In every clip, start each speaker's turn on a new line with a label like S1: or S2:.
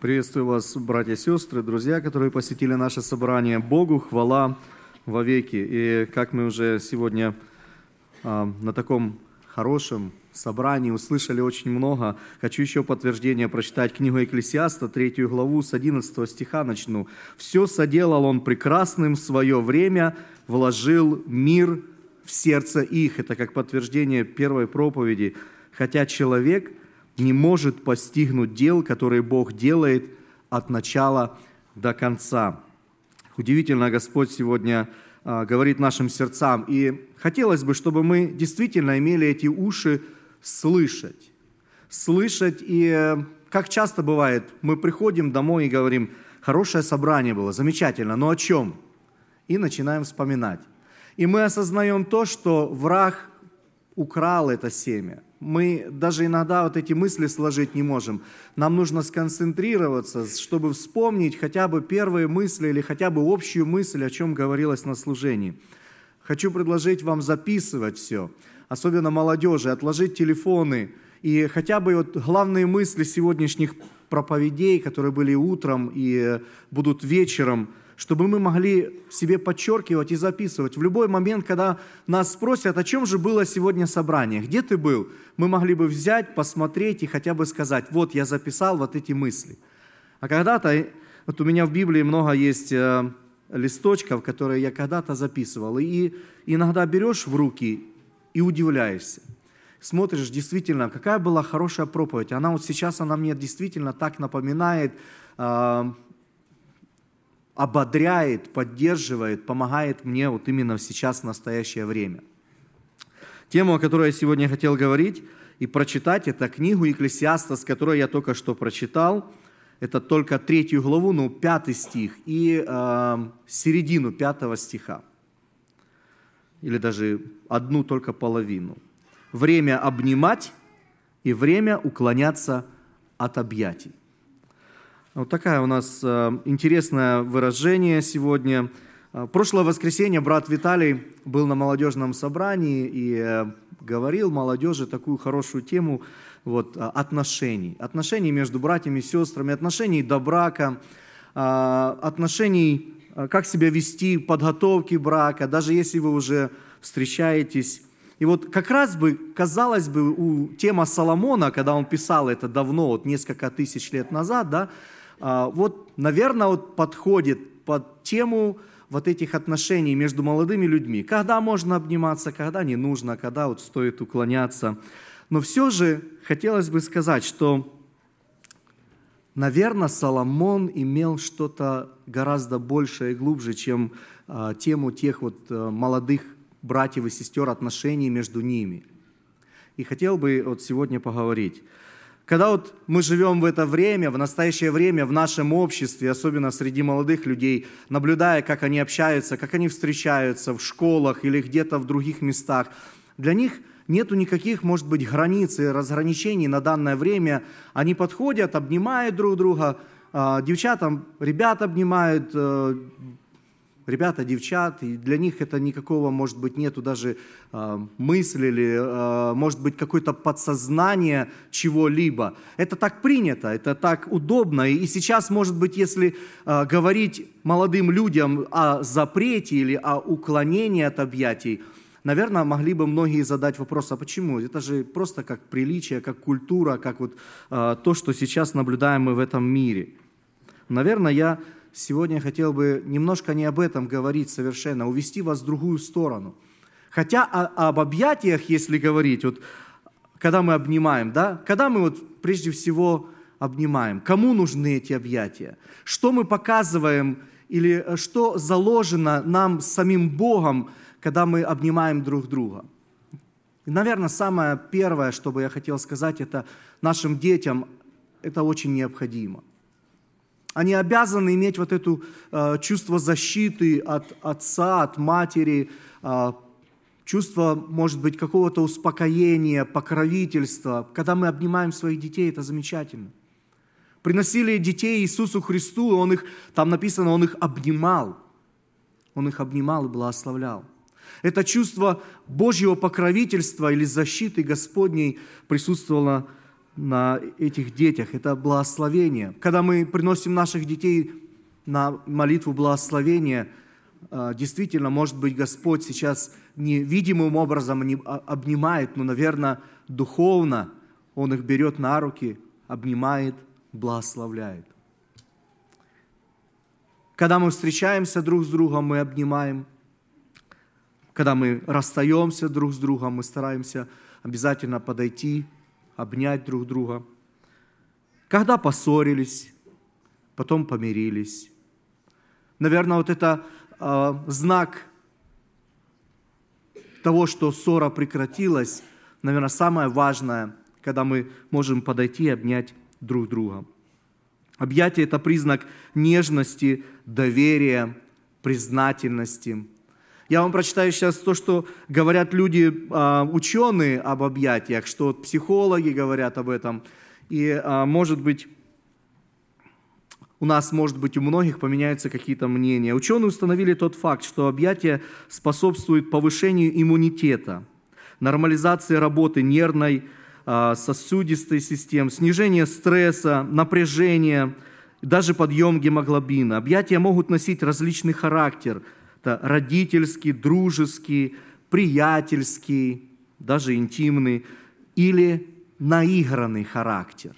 S1: Приветствую вас, братья и сестры, друзья, которые посетили наше собрание. Богу хвала во веки. И как мы уже сегодня а, на таком хорошем собрании услышали очень много, хочу еще подтверждение прочитать книгу Екклесиаста, третью главу, с 11 стиха начну. «Все соделал он прекрасным в свое время, вложил мир в сердце их». Это как подтверждение первой проповеди. Хотя человек – не может постигнуть дел, которые Бог делает от начала до конца. Удивительно, Господь сегодня а, говорит нашим сердцам. И хотелось бы, чтобы мы действительно имели эти уши слышать. Слышать и, э, как часто бывает, мы приходим домой и говорим, хорошее собрание было, замечательно, но о чем? И начинаем вспоминать. И мы осознаем то, что враг украл это семя мы даже иногда вот эти мысли сложить не можем. Нам нужно сконцентрироваться, чтобы вспомнить хотя бы первые мысли или хотя бы общую мысль, о чем говорилось на служении. Хочу предложить вам записывать все, особенно молодежи, отложить телефоны и хотя бы вот главные мысли сегодняшних проповедей, которые были утром и будут вечером – чтобы мы могли себе подчеркивать и записывать. В любой момент, когда нас спросят, о чем же было сегодня собрание, где ты был, мы могли бы взять, посмотреть и хотя бы сказать, вот я записал вот эти мысли. А когда-то, вот у меня в Библии много есть э, листочков, которые я когда-то записывал, и иногда берешь в руки и удивляешься. Смотришь, действительно, какая была хорошая проповедь. Она вот сейчас, она мне действительно так напоминает э, ободряет, поддерживает, помогает мне вот именно сейчас, в настоящее время. Тема, о которой я сегодня хотел говорить и прочитать, это книгу Екклесиаста, с которой я только что прочитал. Это только третью главу, ну, пятый стих и э, середину пятого стиха. Или даже одну только половину. Время обнимать и время уклоняться от объятий. Вот такая у нас э, интересное выражение сегодня. Э, прошлое воскресенье брат Виталий был на молодежном собрании и э, говорил молодежи такую хорошую тему вот, отношений. Отношений между братьями и сестрами, отношений до брака, отношений, как себя вести, подготовки брака, даже если вы уже встречаетесь. И вот как раз бы, казалось бы, у тема Соломона, когда он писал это давно, вот несколько тысяч лет назад, да, вот, наверное, вот подходит под тему вот этих отношений между молодыми людьми. Когда можно обниматься, когда не нужно, когда вот стоит уклоняться. Но все же хотелось бы сказать, что, наверное, Соломон имел что-то гораздо большее и глубже, чем а, тему тех вот а, молодых братьев и сестер, отношений между ними. И хотел бы вот сегодня поговорить. Когда вот мы живем в это время, в настоящее время, в нашем обществе, особенно среди молодых людей, наблюдая, как они общаются, как они встречаются в школах или где-то в других местах, для них нету никаких, может быть, границ и разграничений на данное время. Они подходят, обнимают друг друга, а, девчатам, ребят обнимают, э, ребята, девчат, и для них это никакого, может быть, нету даже э, мысли или, э, может быть, какое-то подсознание чего-либо. Это так принято, это так удобно. И сейчас, может быть, если э, говорить молодым людям о запрете или о уклонении от объятий, наверное, могли бы многие задать вопрос, а почему? Это же просто как приличие, как культура, как вот э, то, что сейчас наблюдаем мы в этом мире. Наверное, я сегодня я хотел бы немножко не об этом говорить совершенно, а увести вас в другую сторону. Хотя об объятиях, если говорить, вот когда мы обнимаем, да, когда мы вот прежде всего обнимаем, кому нужны эти объятия, что мы показываем или э, что заложено нам самим Богом, когда мы обнимаем друг друга. И, наверное, самое первое, что бы я хотел сказать, это нашим детям это очень необходимо. Они обязаны иметь вот это э, чувство защиты от отца, от матери, э, чувство, может быть, какого-то успокоения, покровительства. Когда мы обнимаем своих детей, это замечательно. Приносили детей Иисусу Христу, и Он их, там написано, Он их обнимал. Он их обнимал и благословлял. Это чувство Божьего покровительства или защиты Господней присутствовало на этих детях. Это благословение. Когда мы приносим наших детей на молитву благословения, а, действительно, может быть, Господь сейчас невидимым образом не обнимает, но, наверное, духовно Он их берет на руки, обнимает, благословляет. Когда мы встречаемся друг с другом, мы обнимаем. Когда мы расстаемся друг с другом, мы стараемся обязательно подойти, обнять друг друга. Когда поссорились, потом помирились. Наверное, вот это э, знак того, что ссора прекратилась, наверное, самое важное, когда мы можем подойти и обнять друг друга. Объятие – это признак нежности, доверия, признательности. Я вам прочитаю сейчас то, что говорят люди, а, ученые об объятиях, что психологи говорят об этом. И, а, может быть, у нас, может быть, у многих поменяются какие-то мнения. Ученые установили тот факт, что объятие способствует повышению иммунитета, нормализации работы нервной, а, сосудистой системы, снижение стресса, напряжения, даже подъем гемоглобина. Объятия могут носить различный характер – это родительский, дружеский, приятельский, даже интимный или наигранный характер.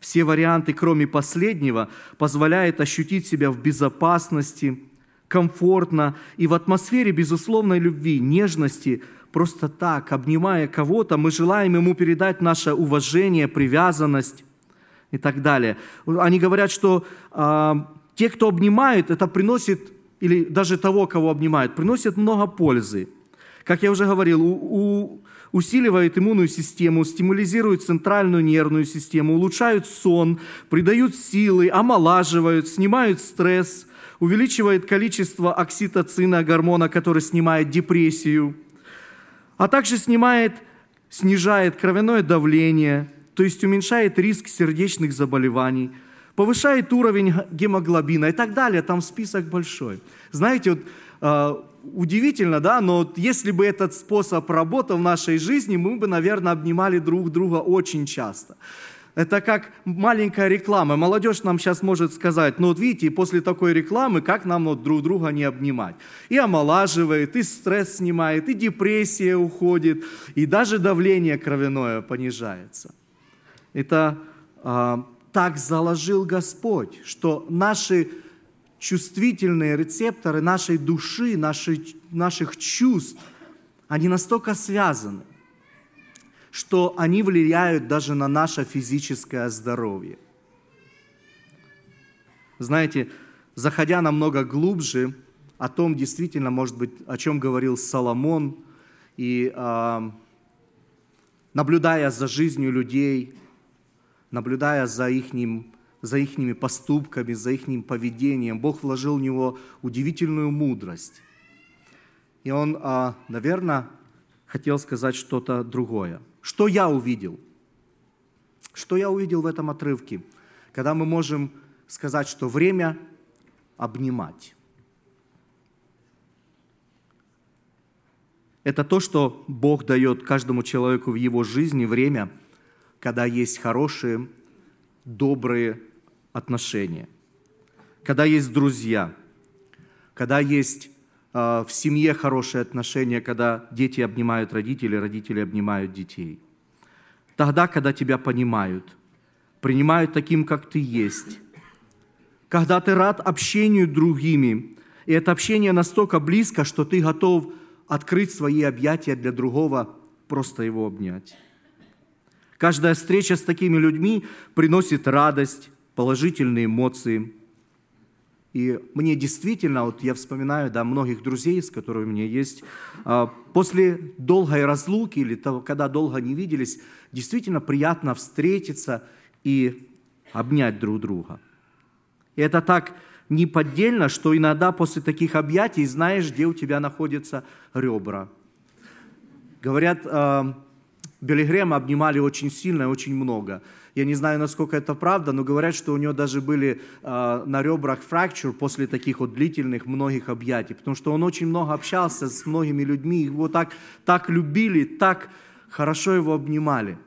S1: Все варианты, кроме последнего, позволяют ощутить себя в безопасности, комфортно и в атмосфере безусловной любви, нежности, просто так, обнимая кого-то, мы желаем ему передать наше уважение, привязанность и так далее. Они говорят, что э, те, кто обнимает, это приносит или даже того, кого обнимают, приносит много пользы. Как я уже говорил, у, у, усиливают иммунную систему, стимулизируют центральную нервную систему, улучшают сон, придают силы, омолаживают, снимают стресс, увеличивает количество окситоцина, гормона, который снимает депрессию, а также снимает, снижает кровяное давление, то есть уменьшает риск сердечных заболеваний – повышает уровень гемоглобина и так далее. Там список большой. Знаете, вот, э, удивительно, да, но вот если бы этот способ работал в нашей жизни, мы бы, наверное, обнимали друг друга очень часто. Это как маленькая реклама. Молодежь нам сейчас может сказать, ну вот видите, после такой рекламы, как нам вот друг друга не обнимать. И омолаживает, и стресс снимает, и депрессия уходит, и даже давление кровяное понижается. Это а, так заложил Господь, что наши чувствительные рецепторы нашей души, наши, наших чувств, они настолько связаны, что они влияют даже на наше физическое здоровье. Знаете, заходя намного глубже о том, действительно, может быть, о чем говорил Соломон, и э, наблюдая за жизнью людей, наблюдая за их, за их поступками, за их поведением, Бог вложил в него удивительную мудрость. И он, а, наверное, хотел сказать что-то другое. Что я увидел? Что я увидел в этом отрывке? Когда мы можем сказать, что время обнимать. Это то, что Бог дает каждому человеку в его жизни время – когда есть хорошие, добрые отношения, когда есть друзья, когда есть э, в семье хорошие отношения, когда дети обнимают родителей, родители обнимают детей. Тогда, когда тебя понимают, принимают таким, как ты есть, когда ты рад общению другими, и это общение настолько близко, что ты готов открыть свои объятия для другого, просто его обнять. Каждая встреча с такими людьми приносит радость, положительные эмоции. И мне действительно, вот я вспоминаю, да, многих друзей, с которыми у меня есть, а, после долгой разлуки или того, когда долго не виделись, действительно приятно встретиться и обнять друг друга. И это так неподдельно, что иногда после таких объятий знаешь, где у тебя находятся ребра. Говорят, а, Билли Грэма обнимали очень сильно и очень много. Я не знаю, насколько это правда, но говорят, что у него даже были э, на ребрах фрактур после таких вот длительных многих объятий, потому что он очень много общался с многими людьми, его так, так любили, так хорошо его обнимали.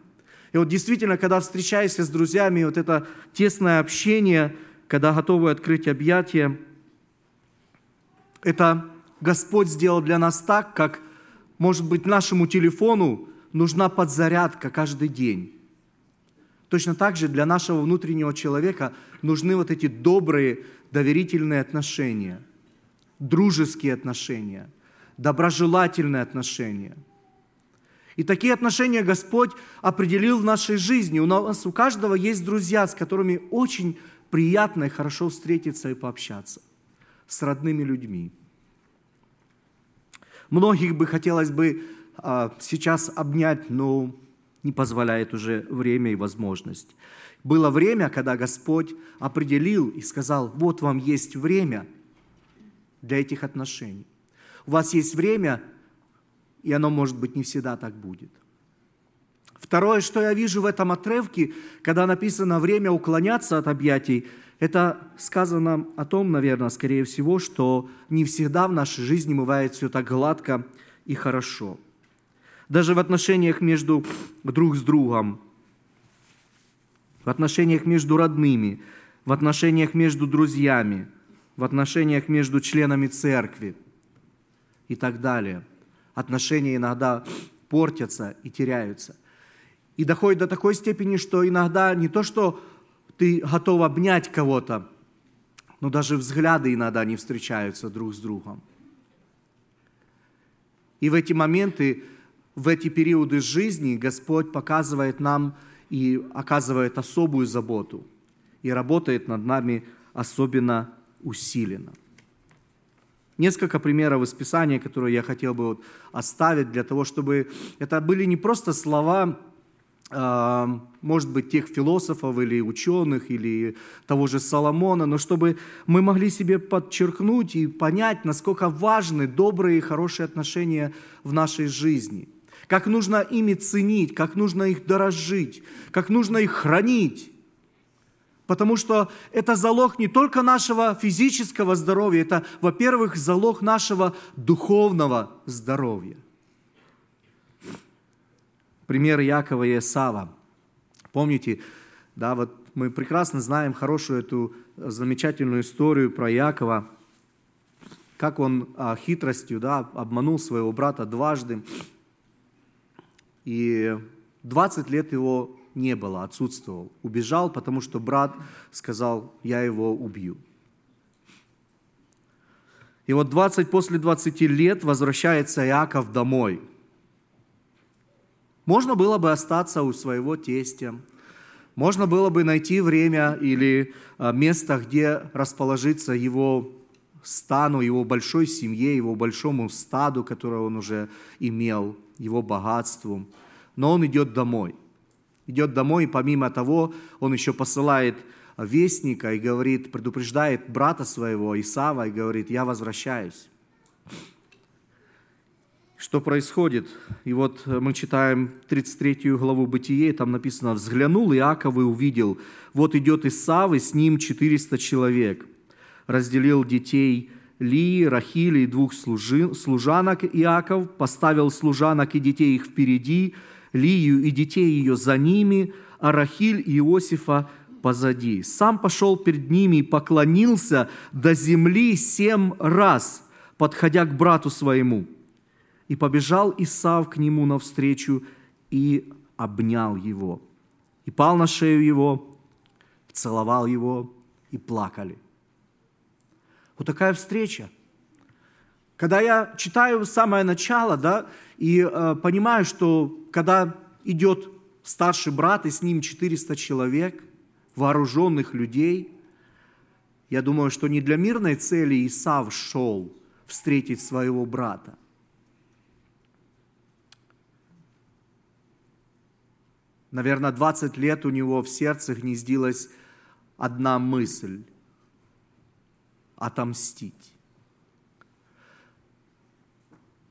S1: И вот действительно, когда встречаешься с друзьями, вот это тесное общение, когда готовы открыть объятия, это Господь сделал для нас так, как, может быть, нашему телефону нужна подзарядка каждый день. Точно так же для нашего внутреннего человека нужны вот эти добрые, доверительные отношения, дружеские отношения, доброжелательные отношения. И такие отношения Господь определил в нашей жизни. У нас у каждого есть друзья, с которыми очень приятно и хорошо встретиться и пообщаться. С родными людьми. Многих бы хотелось бы сейчас обнять, но не позволяет уже время и возможность. Было время, когда Господь определил и сказал, вот вам есть время для этих отношений. У вас есть время, и оно, может быть, не всегда так будет. Второе, что я вижу в этом отрывке, когда написано «время уклоняться от объятий», это сказано о том, наверное, скорее всего, что не всегда в нашей жизни бывает все так гладко и хорошо. Даже в отношениях между друг с другом в отношениях между родными, в отношениях между друзьями, в отношениях между членами церкви и так далее. Отношения иногда портятся и теряются. И доходит до такой степени, что иногда не то, что ты готов обнять кого-то, но даже взгляды иногда не встречаются друг с другом. И в эти моменты, в эти периоды жизни Господь показывает нам и оказывает особую заботу и работает над нами особенно усиленно. Несколько примеров из Писания, которые я хотел бы вот оставить для того, чтобы это были не просто слова, а, может быть, тех философов или ученых, или того же Соломона, но чтобы мы могли себе подчеркнуть и понять, насколько важны добрые и хорошие отношения в нашей жизни – как нужно ими ценить, как нужно их дорожить, как нужно их хранить. Потому что это залог не только нашего физического здоровья, это, во-первых, залог нашего духовного здоровья. Пример Якова и Исава. Помните, да, вот мы прекрасно знаем хорошую эту замечательную историю про Якова, как он а, хитростью да, обманул своего брата дважды, и 20 лет его не было, отсутствовал. Убежал, потому что брат сказал, я его убью. И вот 20, после 20 лет возвращается Иаков домой. Можно было бы остаться у своего тестя, можно было бы найти время или а, место, где расположиться его стану, его большой семье, его большому стаду, которое он уже имел, его богатству. Но он идет домой. Идет домой, и помимо того, он еще посылает вестника и говорит, предупреждает брата своего, Исава, и говорит, я возвращаюсь. Что происходит? И вот мы читаем 33 главу Бытие, там написано, «Взглянул Иаков и увидел, вот идет Исав, и с ним 400 человек» разделил детей Лии, Рахили и двух служанок Иаков, поставил служанок и детей их впереди, Лию и детей ее за ними, а Рахиль и Иосифа позади. Сам пошел перед ними и поклонился до земли семь раз, подходя к брату своему. И побежал Исав к нему навстречу и обнял его. И пал на шею его, целовал его и плакали. Вот такая встреча. Когда я читаю самое начало, да, и э, понимаю, что когда идет старший брат, и с ним 400 человек, вооруженных людей, я думаю, что не для мирной цели Исав шел встретить своего брата. Наверное, 20 лет у него в сердце гнездилась одна мысль – отомстить.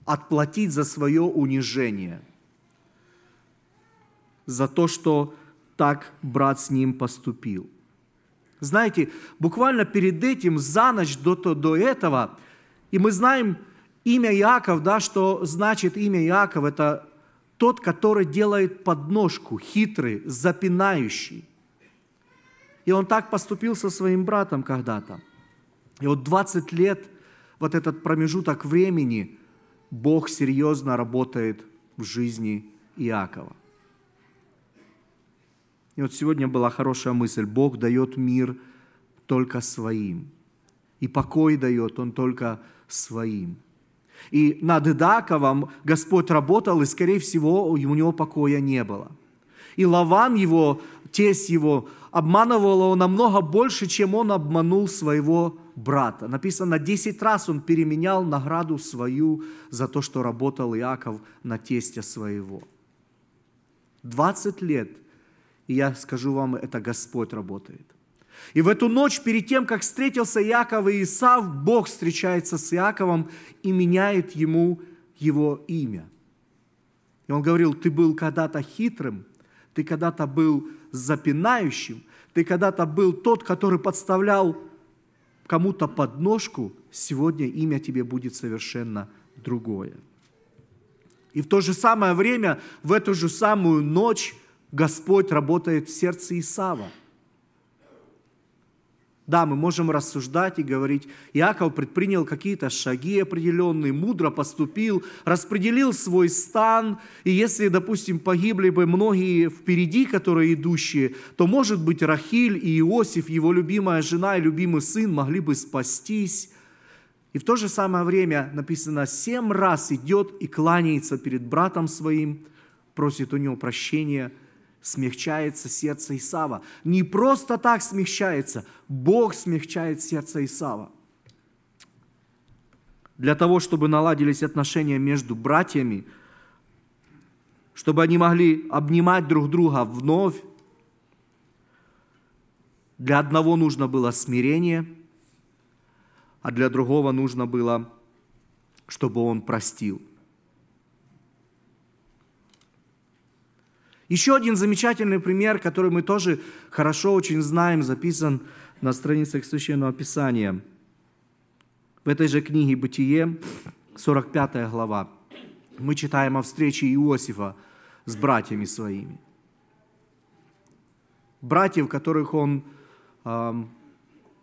S1: Отплатить за свое унижение, за то, что так брат с ним поступил. Знаете, буквально перед этим, за ночь до, до этого, и мы знаем имя Яков, да, что значит имя Яков, это тот, который делает подножку, хитрый, запинающий. И он так поступил со своим братом когда-то. И вот 20 лет, вот этот промежуток времени, Бог серьезно работает в жизни Иакова. И вот сегодня была хорошая мысль. Бог дает мир только своим. И покой дает Он только своим. И над Идаковом Господь работал, и, скорее всего, у него покоя не было. И Лаван его, тесть его, обманывал его намного больше, чем он обманул своего брата. Написано, 10 раз он переменял награду свою за то, что работал Иаков на тесте своего. 20 лет, и я скажу вам, это Господь работает. И в эту ночь, перед тем, как встретился Иаков и Исав, Бог встречается с Иаковом и меняет ему его имя. И он говорил, ты был когда-то хитрым, ты когда-то был запинающим, ты когда-то был тот, который подставлял кому-то подножку, сегодня имя тебе будет совершенно другое. И в то же самое время, в эту же самую ночь Господь работает в сердце Исава – да, мы можем рассуждать и говорить, Иаков предпринял какие-то шаги определенные, мудро поступил, распределил свой стан, и если, допустим, погибли бы многие впереди, которые идущие, то, может быть, Рахиль и Иосиф, его любимая жена и любимый сын могли бы спастись. И в то же самое время написано, семь раз идет и кланяется перед братом своим, просит у него прощения – смягчается сердце Исава. Не просто так смягчается, Бог смягчает сердце Исава. Для того, чтобы наладились отношения между братьями, чтобы они могли обнимать друг друга вновь, для одного нужно было смирение, а для другого нужно было, чтобы он простил – Еще один замечательный пример, который мы тоже хорошо очень знаем, записан на страницах Священного Писания. В этой же книге «Бытие», 45 глава, мы читаем о встрече Иосифа с братьями своими. Братьев, которых он э,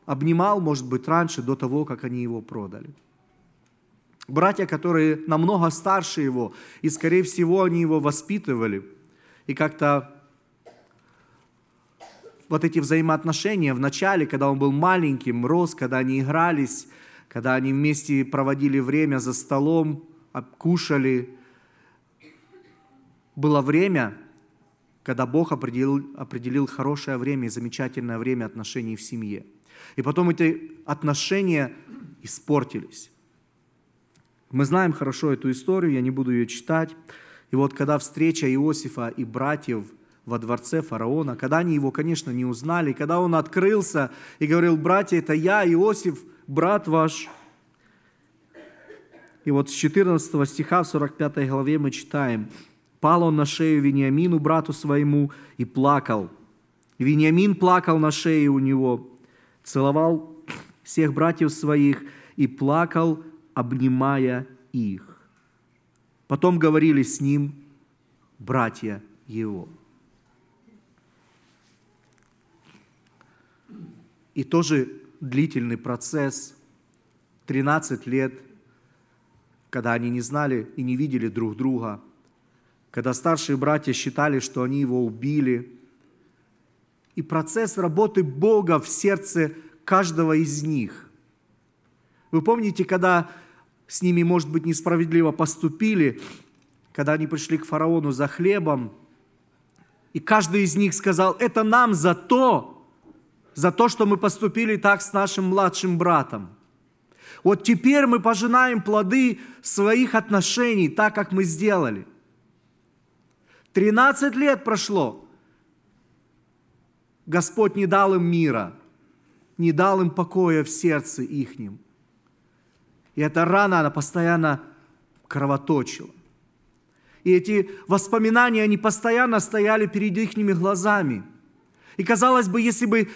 S1: обнимал, может быть, раньше, до того, как они его продали. Братья, которые намного старше его, и, скорее всего, они его воспитывали – и как-то вот эти взаимоотношения в начале, когда он был маленьким, рос, когда они игрались, когда они вместе проводили время за столом, кушали, было время, когда Бог определил, определил хорошее время и замечательное время отношений в семье. И потом эти отношения испортились. Мы знаем хорошо эту историю, я не буду ее читать. И вот когда встреча Иосифа и братьев во дворце фараона, когда они его, конечно, не узнали, когда он открылся и говорил, братья, это я, Иосиф, брат ваш. И вот с 14 стиха в 45 главе мы читаем, «Пал он на шею Вениамину, брату своему, и плакал. Вениамин плакал на шее у него, целовал всех братьев своих и плакал, обнимая их. Потом говорили с ним братья его. И тоже длительный процесс, 13 лет, когда они не знали и не видели друг друга, когда старшие братья считали, что они его убили. И процесс работы Бога в сердце каждого из них. Вы помните, когда с ними, может быть, несправедливо поступили, когда они пришли к фараону за хлебом, и каждый из них сказал, это нам за то, за то, что мы поступили так с нашим младшим братом. Вот теперь мы пожинаем плоды своих отношений, так, как мы сделали. Тринадцать лет прошло. Господь не дал им мира, не дал им покоя в сердце ихнем. И эта рана, она постоянно кровоточила. И эти воспоминания, они постоянно стояли перед их глазами. И казалось бы, если бы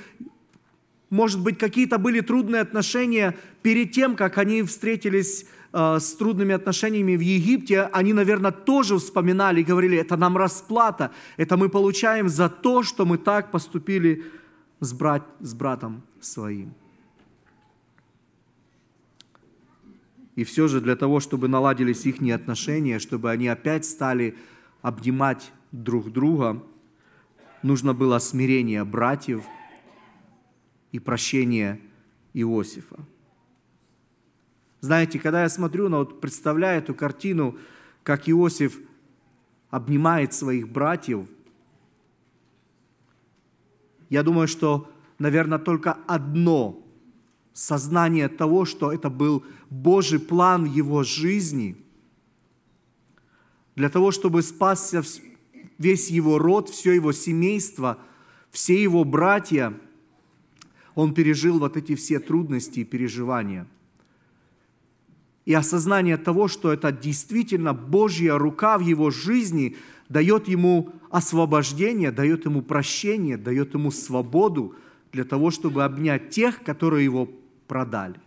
S1: Может быть, какие-то были трудные отношения перед тем, как они встретились э, с трудными отношениями в Египте. Они, наверное, тоже вспоминали и говорили, это нам расплата, это мы получаем за то, что мы так поступили с, брат, с братом своим. И все же для того, чтобы наладились их отношения, чтобы они опять стали обнимать друг друга, нужно было смирение братьев и прощение Иосифа. Знаете, когда я смотрю, на, вот представляю эту картину, как Иосиф обнимает своих братьев, я думаю, что, наверное, только одно сознание того, что это был Божий план его жизни, для того, чтобы спасся весь его род, все его семейство, все его братья, он пережил вот эти все трудности и переживания. И осознание того, что это действительно Божья рука в его жизни дает ему освобождение, дает ему прощение, дает ему свободу для того, чтобы обнять тех, которые его продали.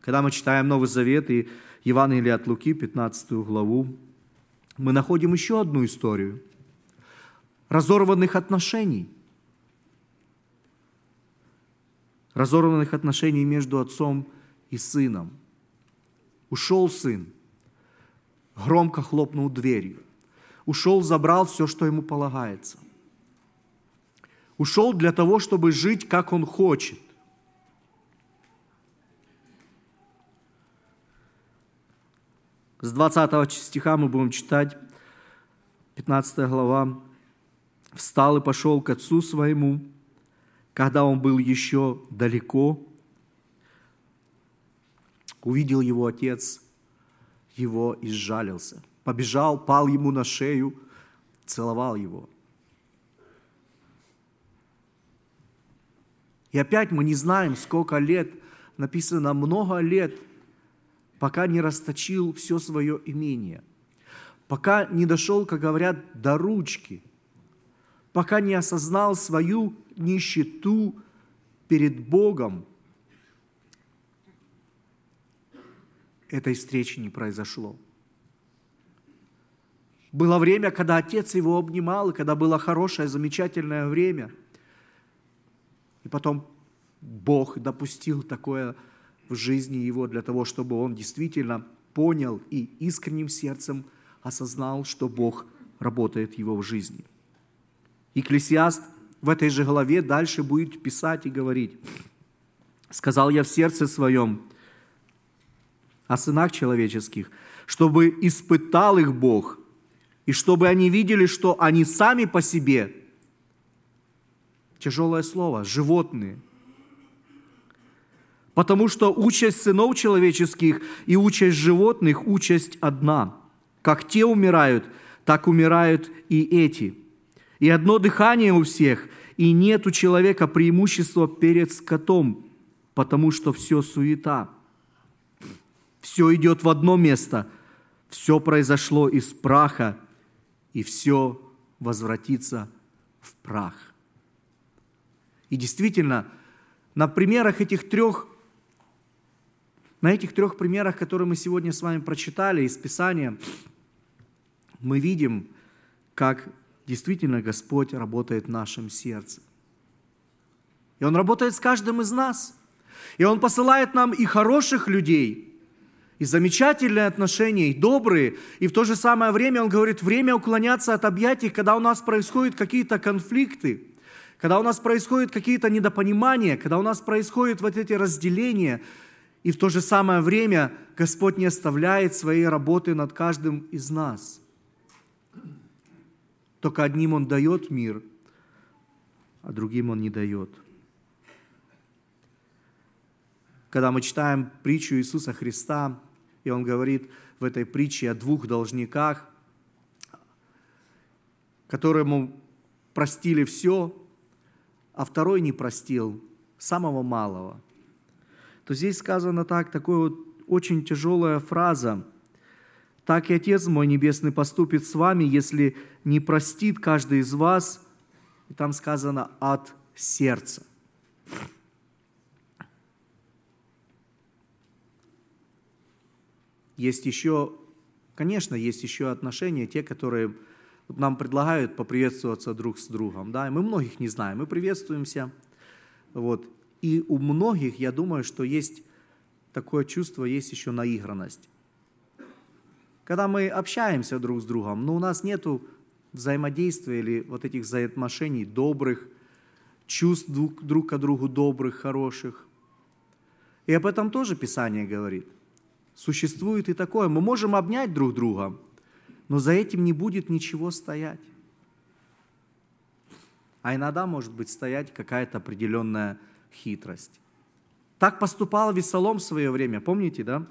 S1: Когда мы читаем Новый Завет и Евангелие от Луки, 15 главу, мы находим еще одну историю разорванных отношений. Разорванных отношений между отцом и сыном. Ушел сын, громко хлопнул дверью. Ушел, забрал все, что ему полагается. Ушел для того, чтобы жить, как он хочет. С 20 стиха мы будем читать, 15 глава. «Встал и пошел к отцу своему, когда он был еще далеко. Увидел его отец, его и сжалился. Побежал, пал ему на шею, целовал его. И опять мы не знаем, сколько лет, написано много лет, пока не расточил все свое имение, пока не дошел, как говорят, до ручки, пока не осознал свою нищету перед Богом, этой встречи не произошло. Было время, когда отец его обнимал, когда было хорошее, замечательное время. И потом Бог допустил такое в жизни его для того, чтобы он действительно понял и искренним сердцем осознал, что Бог работает его в жизни. Екклесиаст в этой же главе дальше будет писать и говорить. «Сказал я в сердце своем о сынах человеческих, чтобы испытал их Бог, и чтобы они видели, что они сами по себе, тяжелое слово, животные – Потому что участь сынов человеческих и участь животных – участь одна. Как те умирают, так умирают и эти. И одно дыхание у всех, и нет у человека преимущества перед скотом, потому что все суета. Все идет в одно место, все произошло из праха, и все возвратится в прах. И действительно, на примерах этих трех на этих трех примерах, которые мы сегодня с вами прочитали из Писания, мы видим, как действительно Господь работает в нашем сердце. И Он работает с каждым из нас. И Он посылает нам и хороших людей, и замечательные отношения, и добрые. И в то же самое время Он говорит, время уклоняться от объятий, когда у нас происходят какие-то конфликты, когда у нас происходят какие-то недопонимания, когда у нас происходят вот эти разделения – и в то же самое время Господь не оставляет своей работы над каждым из нас. Только одним Он дает мир, а другим Он не дает. Когда мы читаем притчу Иисуса Христа, и Он говорит в этой притче о двух должниках, которому простили все, а второй не простил самого малого – то здесь сказано так, такая вот очень тяжелая фраза. «Так и Отец мой Небесный поступит с вами, если не простит каждый из вас И там сказано «от сердца». Есть еще, конечно, есть еще отношения, те, которые вот нам предлагают поприветствоваться друг с другом, да, и мы многих не знаем, мы приветствуемся, вот, и у многих, я думаю, что есть такое чувство, есть еще наигранность. Когда мы общаемся друг с другом, но у нас нет взаимодействия или вот этих взаимоотношений добрых, чувств друг, друг к другу добрых, хороших. И об этом тоже Писание говорит. Существует и такое. Мы можем обнять друг друга, но за этим не будет ничего стоять. А иногда может быть стоять какая-то определенная хитрость. Так поступал Весолом в свое время, помните, да?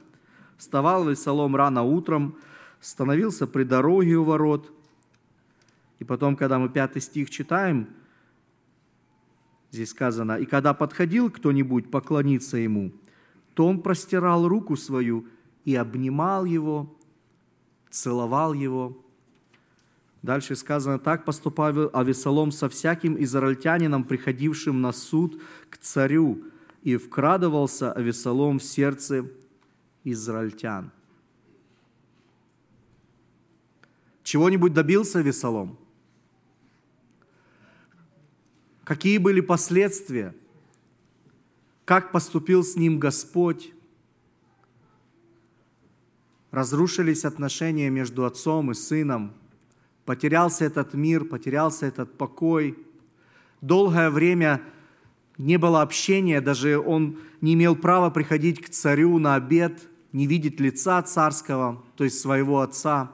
S1: Вставал Весолом рано утром, становился при дороге у ворот. И потом, когда мы пятый стих читаем, здесь сказано, «И когда подходил кто-нибудь поклониться ему, то он простирал руку свою и обнимал его, целовал его. Дальше сказано, так поступал Авесолом со всяким израильтянином, приходившим на суд к царю, и вкрадывался Авесолом в сердце израильтян. Чего-нибудь добился Авесолом? Какие были последствия? Как поступил с ним Господь? Разрушились отношения между отцом и сыном, потерялся этот мир, потерялся этот покой. Долгое время не было общения, даже он не имел права приходить к царю на обед, не видеть лица царского, то есть своего отца.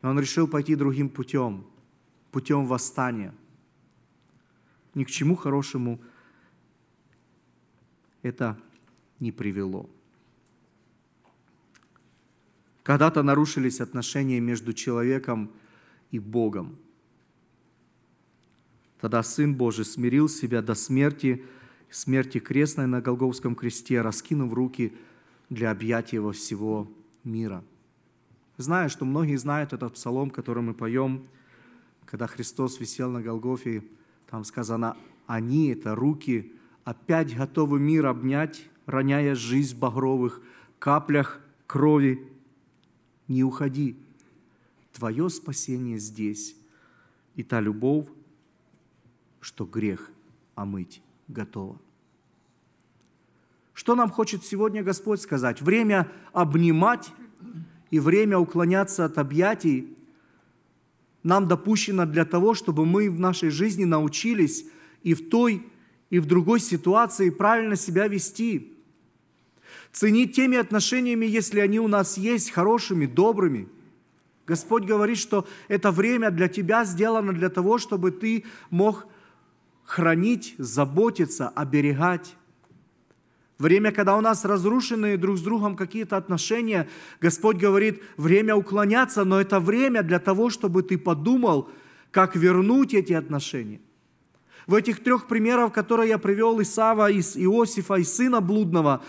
S1: И он решил пойти другим путем, путем восстания. Ни к чему хорошему это не привело. Когда-то нарушились отношения между человеком и Богом. Тогда Сын Божий смирил себя до смерти, смерти крестной на Голговском кресте, раскинув руки для объятия во всего мира. Знаю, что многие знают этот псалом, который мы поем, когда Христос висел на Голгофе, там сказано, они, это руки, опять готовы мир обнять, роняя жизнь в багровых каплях крови не уходи. Твое спасение здесь. И та любовь, что грех омыть готова. Что нам хочет сегодня Господь сказать? Время обнимать и время уклоняться от объятий нам допущено для того, чтобы мы в нашей жизни научились и в той, и в другой ситуации правильно себя вести – ценить теми отношениями, если они у нас есть, хорошими, добрыми. Господь говорит, что это время для тебя сделано для того, чтобы ты мог хранить, заботиться, оберегать. Время, когда у нас разрушены друг с другом какие-то отношения, Господь говорит, время уклоняться, но это время для того, чтобы ты подумал, как вернуть эти отношения. В этих трех примерах, которые я привел Исава, из Иосифа и сына блудного,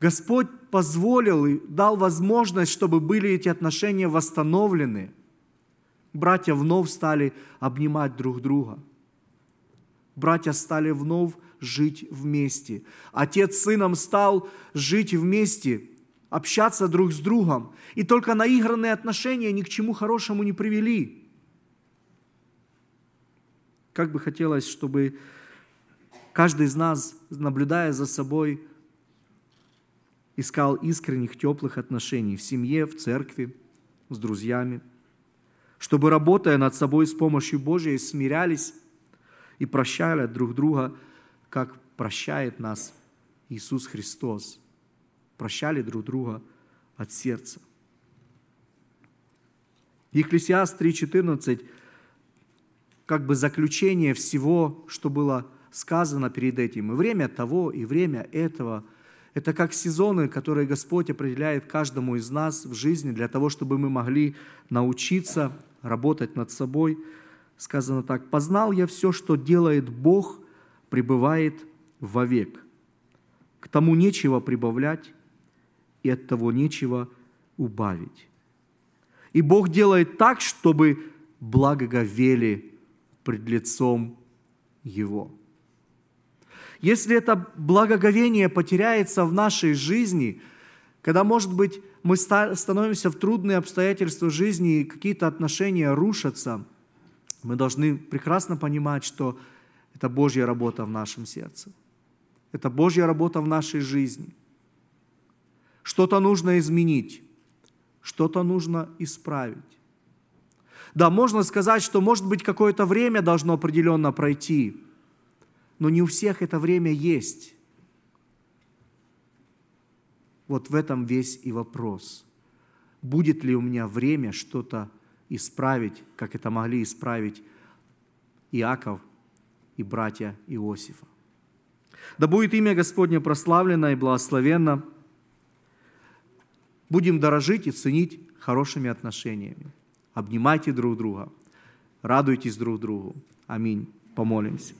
S1: Господь позволил и дал возможность, чтобы были эти отношения восстановлены. Братья вновь стали обнимать друг друга. Братья стали вновь жить вместе. Отец с сыном стал жить вместе, общаться друг с другом. И только наигранные отношения ни к чему хорошему не привели. Как бы хотелось, чтобы каждый из нас, наблюдая за собой, искал искренних, теплых отношений в семье, в церкви, с друзьями, чтобы, работая над собой с помощью Божией, смирялись и прощали друг друга, как прощает нас Иисус Христос. Прощали друг друга от сердца. Екклесиаст 3.14 как бы заключение всего, что было сказано перед этим. И время того, и время этого – это как сезоны, которые Господь определяет каждому из нас в жизни для того, чтобы мы могли научиться работать над собой. Сказано так, «Познал я все, что делает Бог, пребывает вовек. К тому нечего прибавлять, и от того нечего убавить. И Бог делает так, чтобы благоговели пред лицом Его. Если это благоговение потеряется в нашей жизни, когда, может быть, мы становимся в трудные обстоятельства жизни и какие-то отношения рушатся, мы должны прекрасно понимать, что это Божья работа в нашем сердце. Это Божья работа в нашей жизни. Что-то нужно изменить, что-то нужно исправить. Да, можно сказать, что, может быть, какое-то время должно определенно пройти, но не у всех это время есть. Вот в этом весь и вопрос. Будет ли у меня время что-то исправить, как это могли исправить Иаков и братья Иосифа? Да будет имя Господне прославлено и благословенно. Будем дорожить и ценить хорошими отношениями. Обнимайте друг друга, радуйтесь друг другу. Аминь. Помолимся.